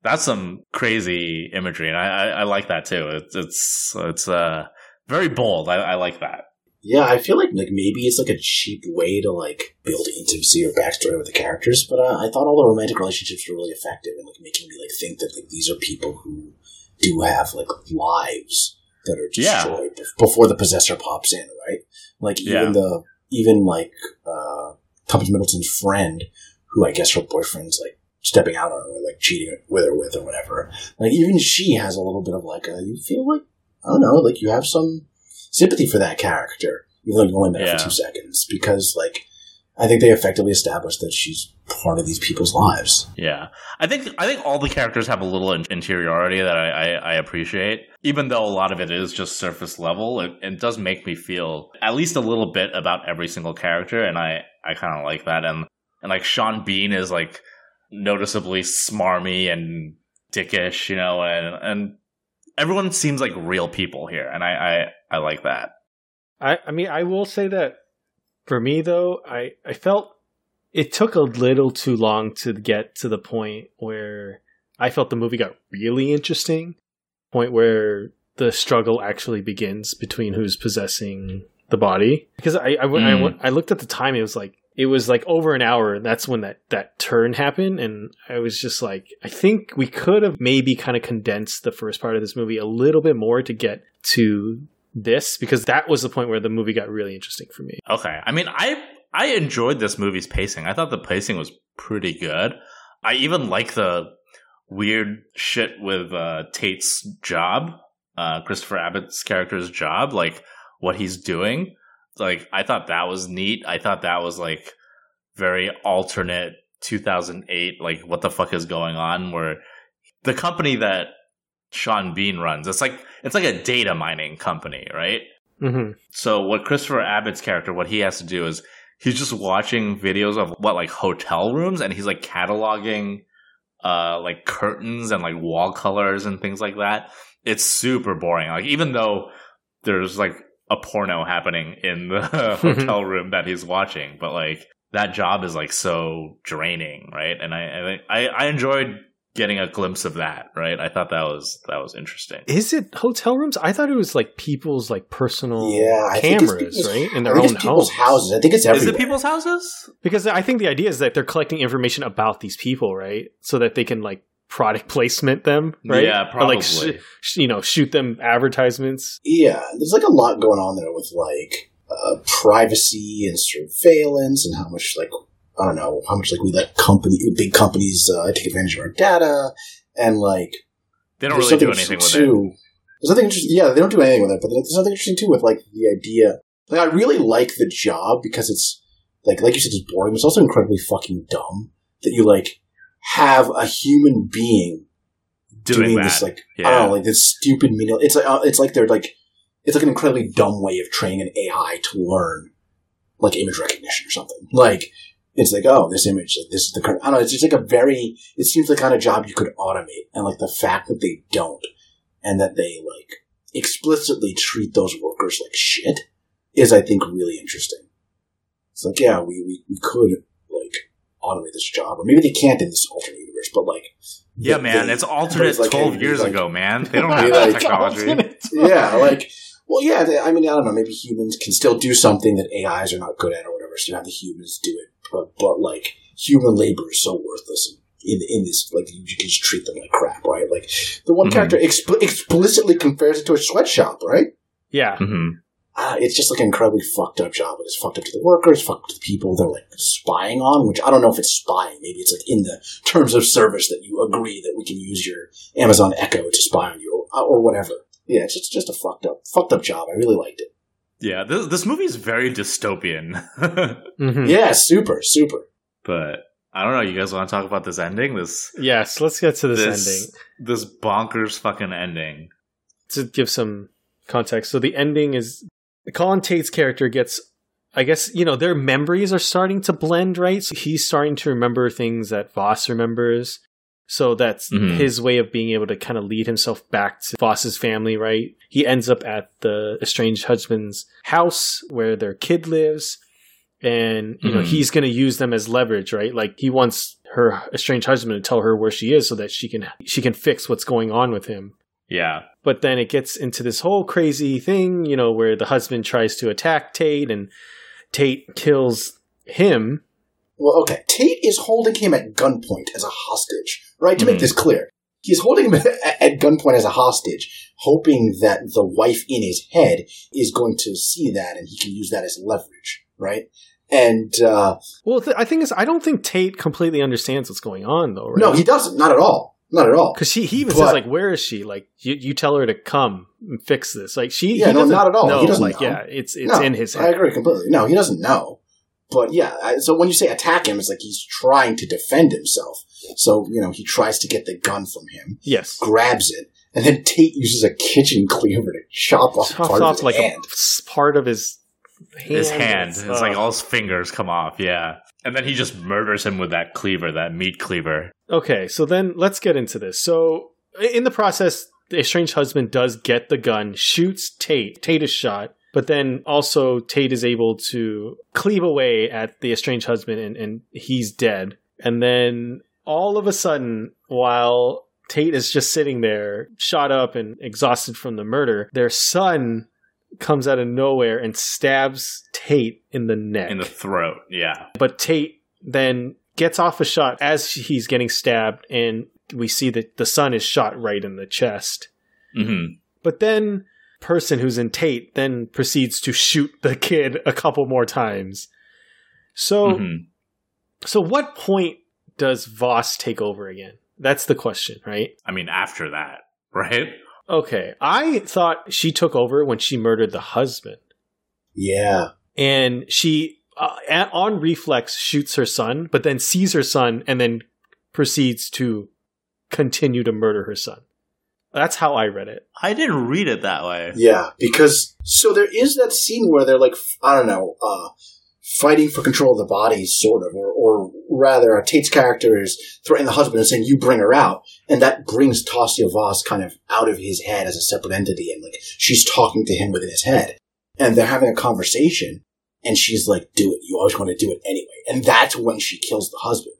that's some crazy imagery, and I, I, I like that too. It's it's it's uh very bold. I, I like that. yeah. I feel like like maybe it's like a cheap way to like build intimacy or backstory with the characters, but uh, I thought all the romantic relationships were really effective in like making me like think that like these are people who do have like lives that are destroyed bef- before the possessor pops in, right? Like even Yeah. the even like uh Tuppence Middleton's friend, who I guess her boyfriend's like stepping out on her, like cheating with her with or whatever. Like even she has a little bit of like a you feel like I don't know, like you have some sympathy for that character, even though you only met her Yeah. for two seconds, because like I think they effectively established that she's part of these people's lives. Yeah, I think I think all the characters have a little in- interiority that I, I, I appreciate. Even though a lot of it is just surface level, it, it does make me feel at least a little bit about every single character, and I, I kind of like that. And and like Sean Bean is like noticeably smarmy and dickish, you know, and and everyone seems like real people here, and I I, I like that. I, I mean, I will say that for me though, I, I felt it took a little too long to get to the point where I felt the movie got really interesting. Point where the struggle actually begins between who's possessing the body. Because I I, went- I, Mm. I looked at the time, it was like it was like over an hour, and that's when that that turn happened, and I was just like, I think we could have maybe kind of condensed the first part of this movie a little bit more to get to this because that was the point where the movie got really interesting for me. Okay. I mean, I I enjoyed this movie's pacing. I thought the pacing was pretty good. I even like the weird shit with uh, Tate's job, uh, Christopher Abbott's character's job, like what he's doing. Like, I thought that was neat. I thought that was like very alternate 2008. Like, what the fuck is going on? Where the company that Sean Bean runs, it's like it's like a data mining company, right? hmm So what Christopher Abbott's character, what he has to do is he's just watching videos of what like hotel rooms and he's like cataloging uh like curtains and like wall colors and things like that. It's super boring. Like even though there's like a porno happening in the [laughs] hotel [laughs] room that he's watching, but like that job is like so draining, right? And I I I enjoyed getting a glimpse of that, right? I thought that was that was interesting. Is it hotel rooms? I thought it was like people's like personal Yeah, I think it's cameras, right, in I their think own it's people's homes. houses. I think it's Is it people's houses? Because I think the idea is that they're collecting information about these people, right, so that they can like product placement them, right? Yeah, Or, like probably. sh- sh- you know, shoot them advertisements. Yeah, there's like a lot going on there with like uh, privacy and surveillance and how much like I don't know how much like we let company big companies uh, take advantage of our data and like They don't really do something anything with interesting it. too. There's something interesting. Yeah, they don't do anything with it, but there's something interesting too with like the idea. Like I really like the job because it's like like you said, it's boring. But it's also incredibly fucking dumb that you like have a human being Doing, doing this like I don't know, like this stupid menial. It's like uh, it's like they're like it's like an incredibly dumb way of training an AI to learn like image recognition or something. Like it's like oh, this image, like this is the current. I don't know. It's just like a very. It seems the kind of job you could automate, and like the fact that they don't, and that they like explicitly treat those workers like shit is, I think, really interesting. It's like yeah, we we, we could like automate this job, or maybe they can't in this alternate universe, but like yeah, they- man, they- it's alternate it's like, twelve hey, years like- ago, man. They don't [laughs] have that like- technology. [laughs] yeah, like Well, yeah, they, I mean, I don't know. Maybe humans can still do something that AIs are not good at, or whatever. So you have the humans do it, but, but like human labor is so worthless in in this. Like you can just treat them like crap, right? Like the one Mhm. character expl- explicitly compares it to a sweatshop, right? Yeah. hmm Uh, it's just like an incredibly fucked up job. It's fucked up to the workers, fucked up to the people they're like spying on. Which I don't know if it's spying. Maybe it's like in the terms of service that you agree that we can use your Amazon Echo to spy on you, or, or whatever. Yeah, it's just, just a fucked up, fucked up job. I really liked it. Yeah, this, this movie is very dystopian. [laughs] hmm Yeah, super, super. but I don't know. You guys want to talk about this ending? This Yes, let's get to this, this ending. this bonkers fucking ending. To give some context. So the ending is Colin Tate's character gets I guess, you know, their memories are starting to blend, right? So he's starting to remember things that Voss remembers. So that's Mhm. his way of being able to kind of lead himself back to Voss's family, right? He ends up at the estranged husband's house where their kid lives. And, you know, Mhm. he's going to use them as leverage, right? Like he wants her estranged husband to tell her where she is so that she can, she can fix what's going on with him. Yeah, But then it gets into this whole crazy thing, you know, where the husband tries to attack Tate and Tate kills him. Well, okay. Tate is holding him at gunpoint as a hostage, right? To make Mhm. this clear, he's holding him [laughs] at, at gunpoint as a hostage, hoping that the wife in his head is going to see that and he can use that as leverage, right? And uh, Well, th- I think is I don't think Tate completely understands what's going on, though. Right? no, he doesn't. Not at all. Not at all. because she he even But- says like, "Where is she?" Like, you, you tell her to come and fix this. Like she, Yeah, he no, doesn't at all. know, He doesn't like, know. yeah, it's it's No, in his Head. I agree completely. No, he doesn't know. But yeah, I, so when you say attack him, it's like he's trying to defend himself. So, you know, he tries to get the gun from him, Yes, grabs it, and then Tate uses a kitchen cleaver to chop off chops part of his like hand. a s- part of his hand. his hand. It's, It's like oh. all his fingers come off. Yeah, and then he just murders him with that cleaver, that meat cleaver. Okay, so then let's get into this. So in the process, the estranged husband does get the gun, shoots Tate. Tate is shot, but then also Tate is able to cleave away at the estranged husband and, and he's dead. And then all of a sudden, while Tate is just sitting there, shot up and exhausted from the murder, their son comes out of nowhere and stabs Tate in the neck. in the throat. Yeah, But Tate then gets off a shot as he's getting stabbed, and we see that the son is shot right in the chest. hmm But then, person who's in Tate then proceeds to shoot the kid a couple more times. So, hmm so what point does Voss take over again? That's the question, right? I mean, after that, [laughs] right? Okay, I thought she took over when she murdered the husband, Yeah. and she uh, a- on reflex shoots her son, but then sees her son and then proceeds to continue to murder her son. That's how I read it. I didn't read it that way. Yeah, because so there is that scene where they're like, I don't know, uh, fighting for control of the body, sort of, or, or rather, Tate's character is threatening the husband and saying, "You bring her out," and that brings Tasia Voss kind of out of his head as a separate entity, and like she's talking to him within his head, and they're having a conversation, and she's like, "Do it. You always want to do it anyway," and that's when she kills the husband.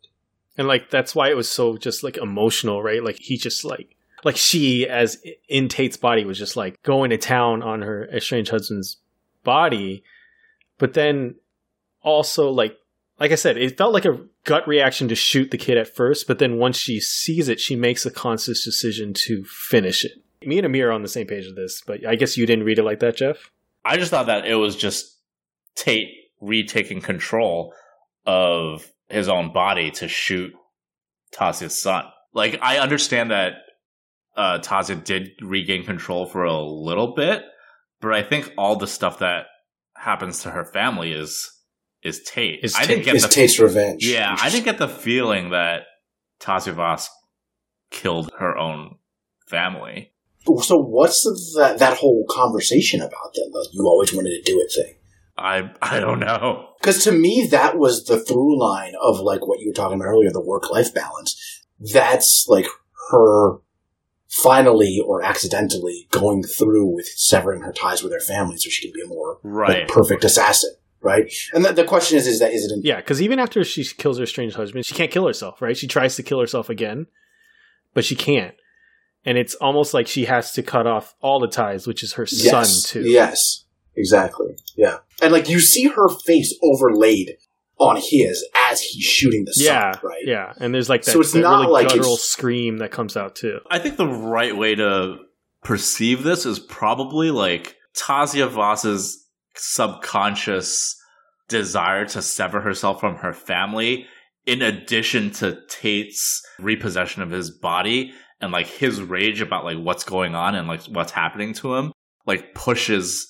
And like that's why it was so just like emotional, right? Like he just like like she as in Tate's body was just like going to town on her estranged husband's body. But then also like like I said, it felt like a gut reaction to shoot the kid at first, but then once she sees it, she makes a conscious decision to finish it. Me and Amir are on the same page with this, but I guess you didn't read it like that, Jeff. I just thought that it was just Tate retaking control of his own body to shoot Tasia's son. Like, I understand that uh, Tasia did regain control for a little bit, but I think all the stuff that happens to her family is is Tate. Is I didn't get It's the Tate's revenge. yeah, I didn't get the feeling that Tasia Voss killed her own family. So what's that that whole conversation about then? The you always wanted to do it thing. I I don't know. Because to me, that was the through line of like what you were talking about earlier, the work life balance. That's like her finally or accidentally going through with severing her ties with her family so she can be a more like, perfect assassin, right? And the, the question is, is that is it? Yeah, because even after she kills her strange husband, she can't kill herself, right? She tries to kill herself again, but she can't. and it's almost like she has to cut off all the ties, which is her Yes. son too. Yes. Exactly. Yeah. And like you see her face overlaid on his as he's shooting the yeah, son, right? yeah. And there's like that, So it's that not really like guttural it's- scream that comes out too. I think the right way to perceive this is probably like Tasia Voss's subconscious desire to sever herself from her family, in addition to Tate's repossession of his body and like his rage about like what's going on and like what's happening to him, like pushes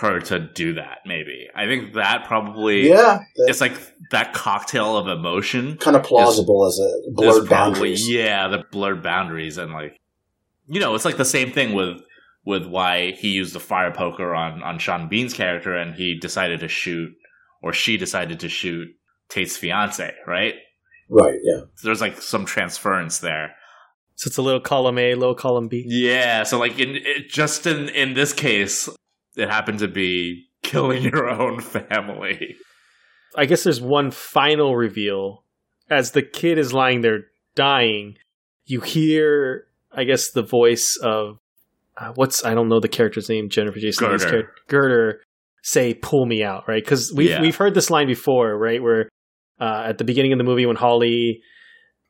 her to do that. Maybe I think that probably Yeah. That's it's like that cocktail of emotion kind of plausible as a blurred probably boundaries. yeah the blurred boundaries and like you know it's like the same thing with with why he used the fire poker on on Sean Bean's character and he decided to shoot or she decided to shoot Tate's fiance right Right, yeah. so there's like some transference there So it's a little column A, little column B. yeah so like in it, just in in this case it happened to be killing your own family I guess there's one final reveal. As the kid is lying there dying, you hear, I guess, the voice of uh, what's I don't know the character's name, Jennifer Jason Leigh's character, Girder, say "Pull me out," right? Because we've Yeah. we've heard this line before, right? Where uh, at the beginning of the movie when Holly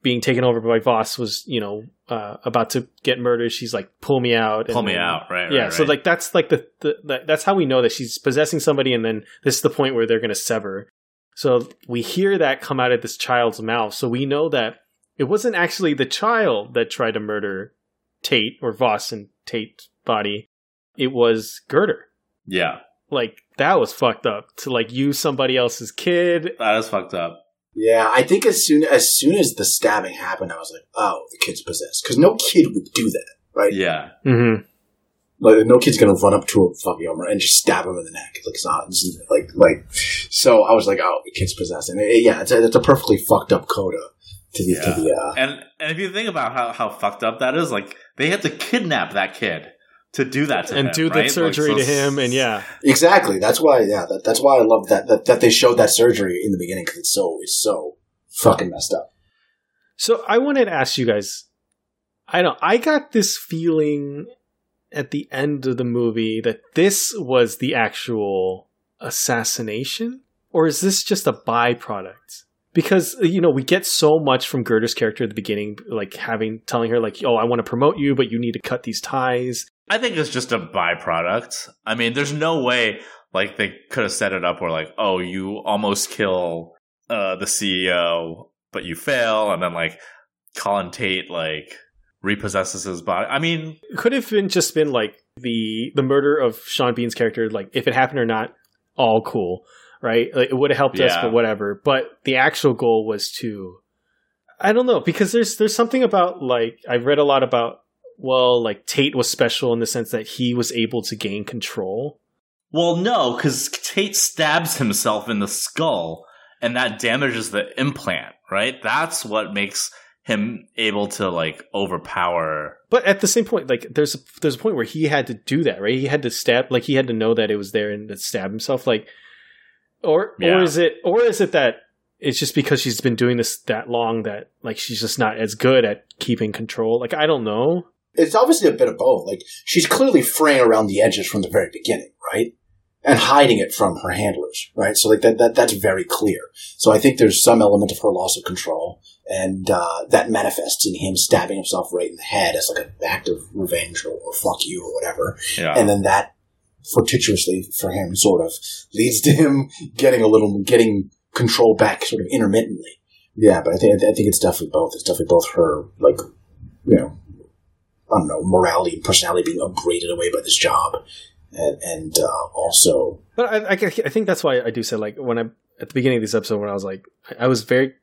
being taken over by Voss was, you know, uh, about to get murdered, she's like, "Pull me out." pull me then- out right yeah, right, so right. like that's like the, the, the that's how we know that she's possessing somebody, and then this is the point where they're going to sever. So we hear that come out of this child's mouth, so we know that it wasn't actually the child that tried to murder Tate or Voss in Tate's body. It was Girder. yeah Like that was fucked up to like use somebody else's kid. that is fucked up Yeah, I think as soon as soon as the stabbing happened, I was like, "Oh, the kid's possessed," because no kid would do that, right? yeah Mm-hmm. Like, no kid's gonna run up to a fucking Homer and just stab him in the neck. Like it's not it's like like. So I was like, "Oh, the kid's possessed," and it, yeah, it's a, it's a perfectly fucked up coda to the to Yeah. the. Uh, And and if you think about how, how fucked up that is, like they had to kidnap that kid to do that to And him, do the right? surgery Like, to him, and yeah, Exactly. That's why. Yeah. That, that's why I love that, that that they showed that surgery in the beginning because it's so it's so fucking messed up. So I wanted to ask you guys. I don't. I got this feeling at the end of the movie that this was the actual assassination, or is this just a byproduct? Because you know we get so much from Girder's character at the beginning, like having telling her like, "Oh, I want to promote you, but you need to cut these ties." I think it's just a byproduct. I mean, there's no way like they could have set it up where like, oh, you almost kill uh, the CEO, but you fail, and then like Colin Tate like repossesses his body. I mean, It could have been just been like the the murder of Sean Bean's character, like if it happened or not, all cool, right? Like, it would have helped us, Yeah. but whatever. But the actual goal was to, I don't know, because there's there's something about like I've read a lot about. Well, like Tate was special in the sense that he was able to gain control. well, no, because Tate stabs himself in the skull, and that damages the implant. Right? That's what makes him able to like overpower But at the same point, like there's a, there's a point where he had to do that, right? He had to stab, like he had to know that it was there and to stab himself, like, or Yeah. or is it or is it that it's just because she's been doing this that long that like she's just not as good at keeping control? Like I don't know. It's obviously a bit of both. Like she's clearly fraying around the edges from the very beginning, right? And hiding it from her handlers, right? So like that, that that's very clear. So I think there's some element of her loss of control, and uh, that manifests in him stabbing himself right in the head as like an act of revenge or, or fuck you or whatever. yeah and then that fortuitously for him sort of leads to him getting a little getting control back sort of intermittently yeah but i think i think it's definitely both it's definitely both her like you know i don't know morality and personality being upbraided away by this job and and uh, also But I, I, I think that's why I do say like when I at the beginning of this episode when I was like I, I was very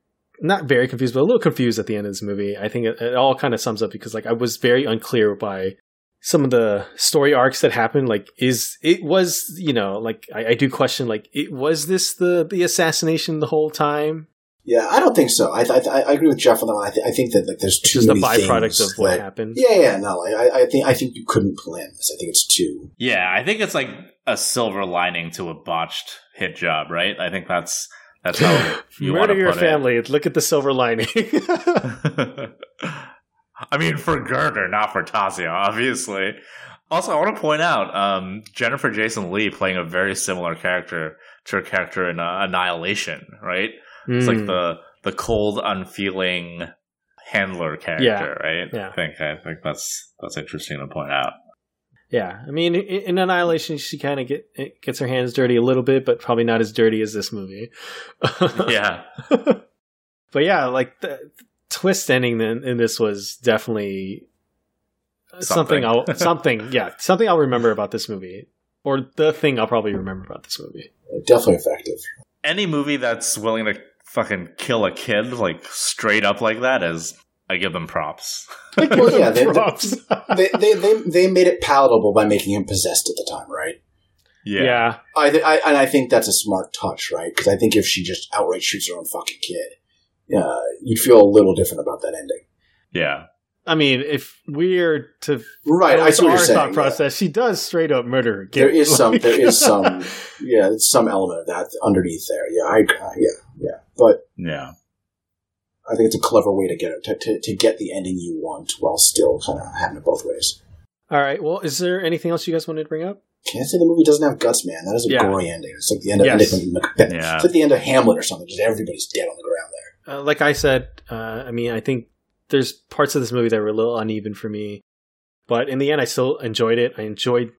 not very confused but a little confused at the end of this movie. I think it, it all kind of sums up because like I was very unclear by some of the story arcs that happened. Like is it was you know like I, I do question like it was this the the assassination the whole time? Yeah i don't think so i i, I agree with jeff on that one i, th- I think that like there's It's too just a many byproduct things of what that- happened. yeah yeah no I, I- I think i think you couldn't plan this i think it's too Yeah, I think it's like a silver lining to a botched hit job, right? I think that's that's how [laughs] you want Murder to your put family. Look at the silver lining. [laughs] [laughs] I mean, for Girder, not for Tasia, obviously. Also, I want to point out um, Jennifer Jason Leigh playing a very similar character to her character in uh, Annihilation, right? It's like Mm. the the cold, unfeeling handler character, Yeah. right? Yeah. I think I think that's that's interesting to point out. Yeah, I mean, in Annihilation, she kind of get it gets her hands dirty a little bit, but probably not as dirty as this movie. [laughs] Yeah, but yeah, like the twist ending in, in this was definitely something. Something. I'll [laughs] something. Yeah, something I'll remember about this movie, or the thing I'll probably remember about this movie. Definitely effective. any movie that's willing to fucking kill a kid like straight up like that is I give them props. Well, yeah, [laughs] they, Props. they, they, they, they made it palatable by making him possessed at the time, right? yeah. I, th- I and I think that's a smart touch, right? Because I think if she just outright shoots her own fucking kid, uh, you'd feel a little different about that ending. yeah. I mean, if we're to Right, I with see our saying. thought yeah. process, she does straight up murder her kid. There is some, there is [laughs] some, yeah, there's some element of that underneath there. Yeah, I, uh, yeah, yeah. But Yeah. I think it's a clever way to get it to, to, to get the ending you want while still kind of having it both ways. All right. Well, is there anything else you guys wanted to bring up? Can't say the movie doesn't have guts, man. That is a Yeah. gory ending. It's like the end of Yes. ending Macbeth. Yeah. It's like the end of Hamlet or something. Just everybody's dead on the ground there. Uh, like I said, uh, I mean, I think there's parts of this movie that were a little uneven for me, but in the end, I still enjoyed it. I enjoyed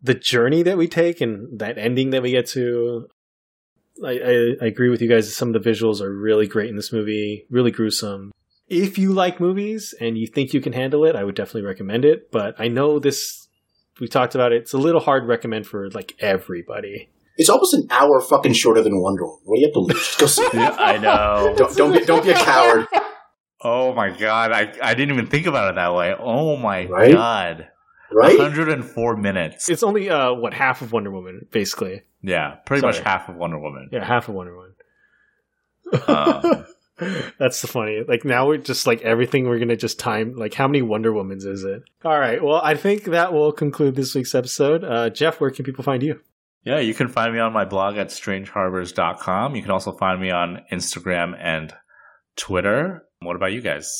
the journey that we take and that ending that we get to. I, I, I agree with you guys. Some of the visuals are really great in this movie, really gruesome. If you like movies and you think you can handle it, I would definitely recommend it. But I know this, we talked about it, it's a little hard to recommend for like everybody. It's almost an hour fucking shorter than Wonder Woman. What do you have to lose? Just go see it. [laughs] Yeah, I know. [laughs] Don't, don't, be, don't be a coward. Oh my god, I I didn't even think about it that way. Oh my Right? god. Right? 104 minutes. It's only, uh, what, half of Wonder Woman, basically. Yeah, pretty Sorry. much half of Wonder Woman. Yeah, half of Wonder Woman. Um, [laughs] That's the funny. Like now we're just like everything we're gonna just time. Like how many Wonder Womans is it? All right. Well, I think that will conclude this week's episode. Uh, Jeff, where can people find you? Yeah, you can find me on my blog at strangeharbors.com. You can also find me on Instagram and Twitter. What about you guys?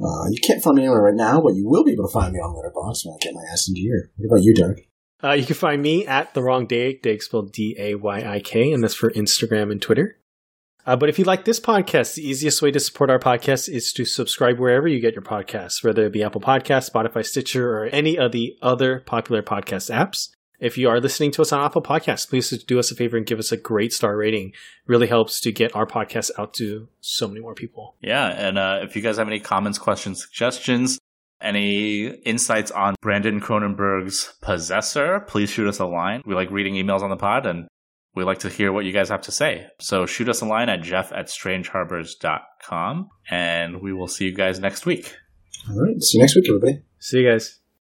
Uh, you can't find me anywhere right now, but you will be able to find me on Letterboxd when I get my ass in gear. What about you, Derek? Uh, you can find me at the wrong Dayik, Dayik spelled D A Y I K, and that's for Instagram and Twitter. Uh, but if you like this podcast, the easiest way to support our podcast is to subscribe wherever you get your podcasts, whether it be Apple Podcasts, Spotify, Stitcher, or any of the other popular podcast apps. If you are listening to us on Apple Podcasts, please do us a favor and give us a great star rating. really helps to get our podcast out to so many more people. Yeah, and uh, if you guys have any comments, questions, suggestions, any insights on Brandon Cronenberg's Possessor, please shoot us a line. We like reading emails on the pod and we like to hear what you guys have to say. So shoot us a line at jeff at strangeharbors.com and we will see you guys next week. All right. See you next week, everybody. See you guys.